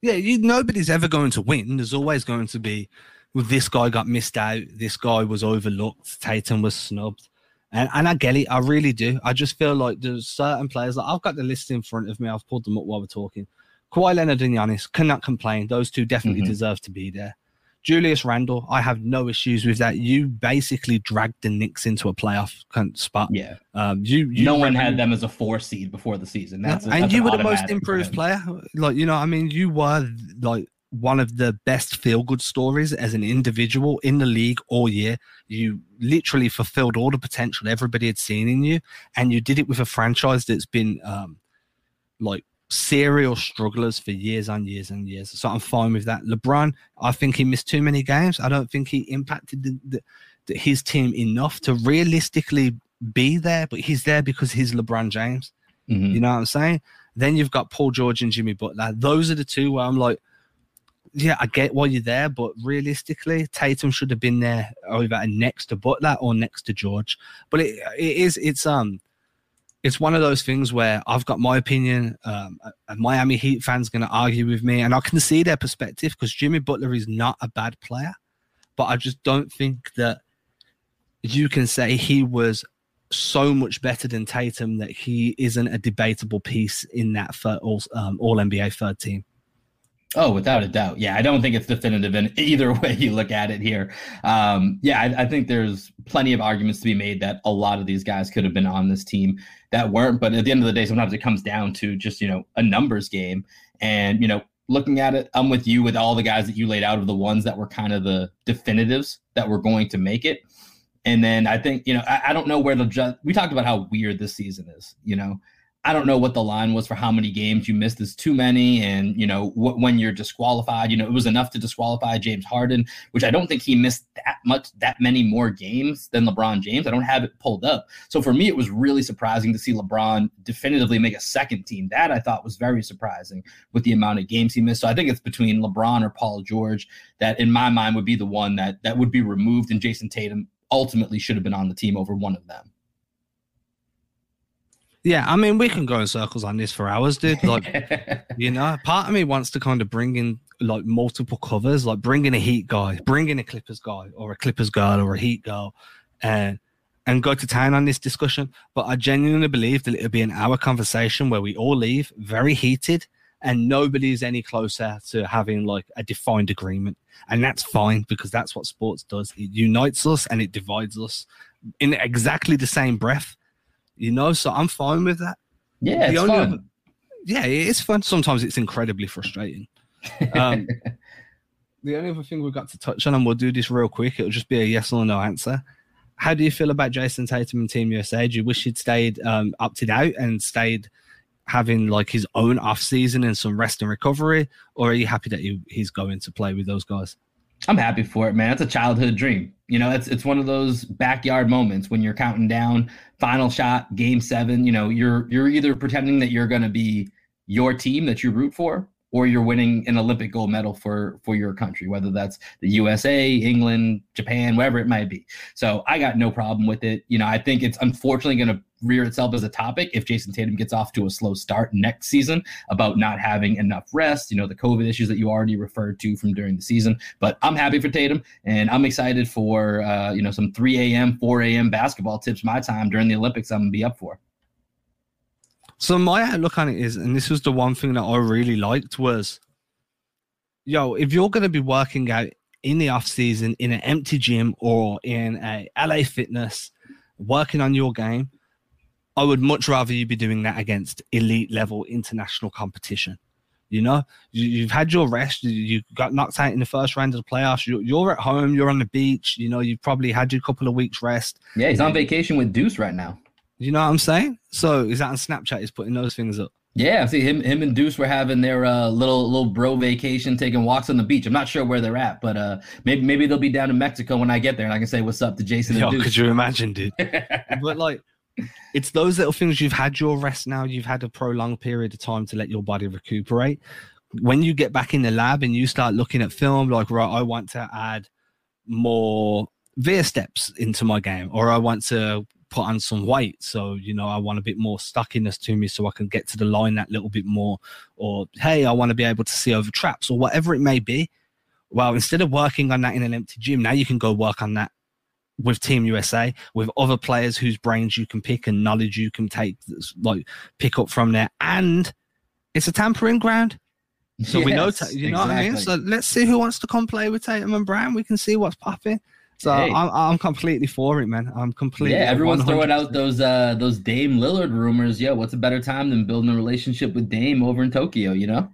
Yeah, you, nobody's ever going to win. There's always going to be, well, this guy got missed out, this guy was overlooked, Tatum was snubbed. And, and I get it, I really do. I just feel like there's certain players, like I've got the list in front of me, I've pulled them up while we're talking. Kawhi Leonard and Giannis cannot complain. Those two definitely mm-hmm. deserve to be there. Julius Randle, I have no issues with that. You basically dragged the Knicks into a playoff spot. Yeah. Um, you, you no one had them as a four seed before the season. That's, and that's you were the most improved player. Like you know, I mean, you were like one of the best feel good stories as an individual in the league all year. You literally fulfilled all the potential everybody had seen in you, and you did it with a franchise that's been um, like serial strugglers for years and years and years. So I'm fine with that. LeBron, I think he missed too many games. I don't think he impacted the, the, his team enough to realistically be there, but he's there because he's LeBron James. Mm-hmm. You know what I'm saying? Then you've got Paul George and Jimmy Butler. Those are the two where I'm like, yeah, I get why you're there, but realistically, Tatum should have been there either next to Butler or next to George. But it, it is it's um it's one of those things where I've got my opinion. Um, a Miami Heat fan's going to argue with me, and I can see their perspective because Jimmy Butler is not a bad player, but I just don't think that you can say he was so much better than Tatum that he isn't a debatable piece in that all, um, all NBA third team. Oh, without a doubt. Yeah, I don't think it's definitive in (laughs) either way you look at it here. Um, yeah, I, I, think there's plenty of arguments to be made that a lot of these guys could have been on this team that weren't. But at the end of the day, sometimes it comes down to just, you know, a numbers game. And, you know, looking at it, I'm with you with all the guys that you laid out of the ones that were kind of the definitives that were going to make it. And then I think, you know, I, I don't know where the just, we talked about how weird this season is, you know, I don't know what the line was for how many games you missed is too many. And, you know, wh- when you're disqualified, you know, it was enough to disqualify James Harden, which I don't think he missed that much, that many more games than LeBron James. I don't have it pulled up. So for me, it was really surprising to see LeBron definitively make a second team. That I thought was very surprising with the amount of games he missed. So I think it's between LeBron or Paul George that in my mind would be the one that that would be removed and Jayson Tatum ultimately should have been on the team over one of them. Yeah, I mean, we can go in circles on this for hours, dude. (laughs) Like, you know, part of me wants to kind of bring in like multiple covers, like bring in a Heat guy, bring in a Clippers guy, or a Clippers girl, or a Heat girl, and and go to town on this discussion. But I genuinely believe that it'll be an hour conversation where we all leave very heated, and nobody's any closer to having like a defined agreement, and that's fine because that's what sports does. It unites us and it divides us in exactly the same breath you know. So I'm fine with that. Yeah, it's fun. Other, yeah, it's fun. Sometimes it's incredibly frustrating. Um, (laughs) the only other thing we've got to touch on, and we'll do this real quick, it'll just be a yes or no answer. How do you feel about Jayson Tatum and Team USA? Do you wish he'd stayed um, opted out and stayed having like his own off season and some rest and recovery, or are you happy that he, he's going to play with those guys? I'm happy for it, man. It's a childhood dream. You know, it's it's one of those backyard moments when you're counting down, final shot, game seven. You know, you're you're either pretending that you're going to be your team that you root for, or you're winning an Olympic gold medal for for your country, whether that's the USA, England, Japan, wherever it might be. So I got no problem with it. You know, I think it's unfortunately going to rear itself as a topic if Jayson Tatum gets off to a slow start next season about not having enough rest, you know, the COVID issues that you already referred to from during the season. But I'm happy for Tatum and I'm excited for, uh, you know, some 3 a.m., 4 a.m. basketball tips my time during the Olympics I'm going to be up for. So my outlook on it is, and this was the one thing that I really liked was, yo, if you're going to be working out in the off season in an empty gym or in a LA Fitness, working on your game, I would much rather you be doing that against elite level international competition. You know, you, have had your rest. You got knocked out in the first round of the playoffs. You're, you're, at home. You're on the beach. You know, you've probably had your couple of weeks rest. Yeah, he's on vacation with Deuce right now. You know what I'm saying? So is that on Snapchat? He's putting those things up. Yeah, see him him and Deuce were having their uh, little little bro vacation, taking walks on the beach. I'm not sure where they're at, but uh, maybe maybe they'll be down in Mexico when I get there, and I can say what's up to Jayson and Deuce. Could you imagine, dude? (laughs) but like, it's those little things. You've had your rest now. You've had a prolonged period of time to let your body recuperate. When you get back in the lab and you start looking at film, like right, I want to add more veer steps into my game, or I want to put on some weight. So, you know, I want a bit more stuckiness to me so I can get to the line that little bit more. Or, hey, I want to be able to see over traps or whatever it may be. Well, instead of working on that in an empty gym, now you can go work on that with Team USA, with other players whose brains you can pick and knowledge you can take, like pick up from there. And it's a tampering ground. So yes, we know, you know exactly. what I mean? So let's see who wants to come play with Tatum and Brown. We can see what's popping. So hey. I'm, I'm completely for it, man. I'm completely. Yeah, everyone's 100%. throwing out those uh those Dame Lillard rumors. Yeah, what's a better time than building a relationship with Dame over in Tokyo? You know.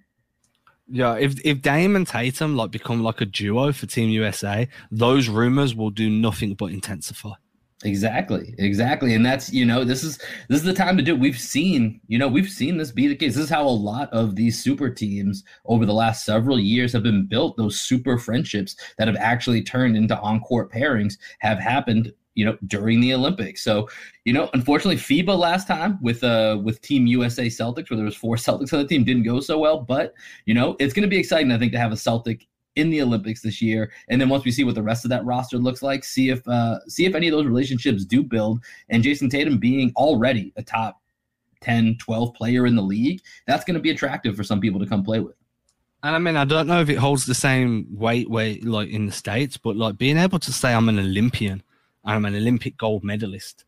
Yeah, if if Dame and Tatum like become like a duo for Team USA, those rumors will do nothing but intensify. Exactly, exactly, and that's you know this is this is the time to do. It. We've seen you know we've seen this be the case. This is how a lot of these super teams over the last several years have been built. Those super friendships that have actually turned into on court pairings have happened you know during the Olympics. So you know unfortunately FIBA last time with uh with Team USA Celtics where there was four (laughs) Celtics on the team didn't go so well, but you know it's going to be exciting I think to have a Celtic in the Olympics this year. And then once we see what the rest of that roster looks like, see if uh, see if any of those relationships do build. And Jayson Tatum being already a top 10, 12 player in the league, that's going to be attractive for some people to come play with. And I mean, I don't know if it holds the same weight weight like in the states, but like being able to say I'm an Olympian, I'm an Olympic gold medalist,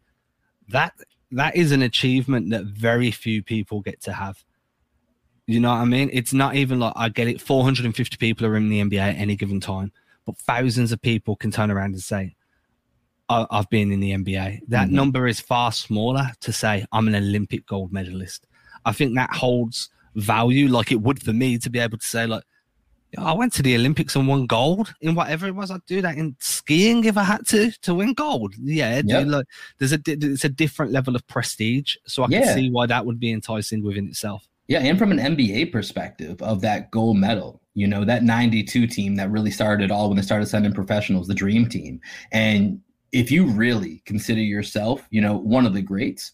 that that is an achievement that very few people get to have. You know what I mean? It's not even like I get it. 450 people are in the NBA at any given time, but thousands of people can turn around and say, I've been in the NBA. That mm-hmm. number is far smaller to say I'm an Olympic gold medalist. I think that holds value like it would for me to be able to say, like, I went to the Olympics and won gold in whatever it was. I'd do that in skiing if I had to to win gold. Yeah, yep. like, there's a it's a different level of prestige, so I yeah. can see why that would be enticing within itself. Yeah, and from an NBA perspective of that gold medal, you know, that 92 team that really started it all when they started sending professionals, the dream team. And if you really consider yourself, you know, one of the greats,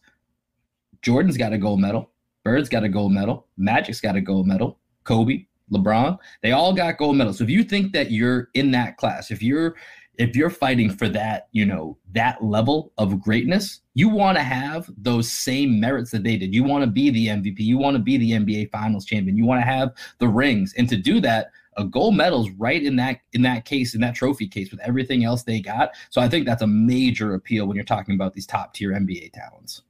Jordan's got a gold medal, Bird's got a gold medal, Magic's got a gold medal, Kobe, LeBron, they all got gold medals. So if you think that you're in that class, if you're if you're fighting for that, you know, that level of greatness, you want to have those same merits that they did. You want to be the MVP. You want to be the NBA Finals champion. You want to have the rings, and to do that, a gold medal's right in that in that case, in that trophy case, with everything else they got. So I think that's a major appeal when you're talking about these top tier NBA talents.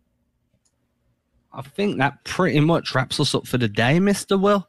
I think that pretty much wraps us up for the day, Mister Will.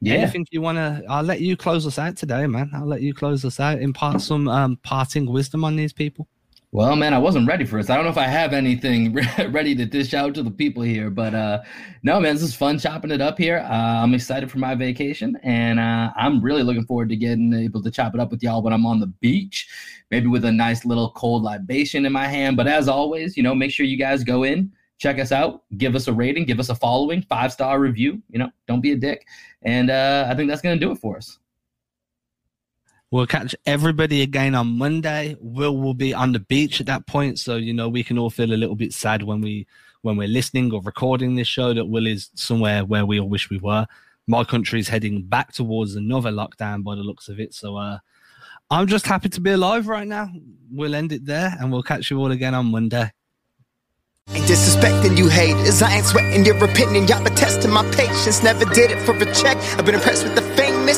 Yeah. Anything you want to? I'll let you close us out today, man. I'll let you close us out. Impart some um, parting wisdom on these people. Well, man, I wasn't ready for this. I don't know if I have anything (laughs) ready to dish out to the people here, but uh, no, man, this is fun chopping it up here. Uh, I'm excited for my vacation, and uh, I'm really looking forward to getting able to chop it up with y'all when I'm on the beach, maybe with a nice little cold libation in my hand. But as always, you know, make sure you guys go in, check us out, give us a rating, give us a following, five star review. You know, don't be a dick. And uh, I think that's going to do it for us. We'll catch everybody again on Monday. Will will be on the beach at that point, so you know we can all feel a little bit sad when we when we're listening or recording this show that Will is somewhere where we all wish we were. my country is heading back towards another lockdown by the looks of it. So uh, I'm just happy to be alive right now. We'll end it there and we'll catch you all again on Monday. Ain't disrespecting you haters. I ain't sweating your opinion. Y'all been testing my patience. Never did it for a check. I've been impressed with the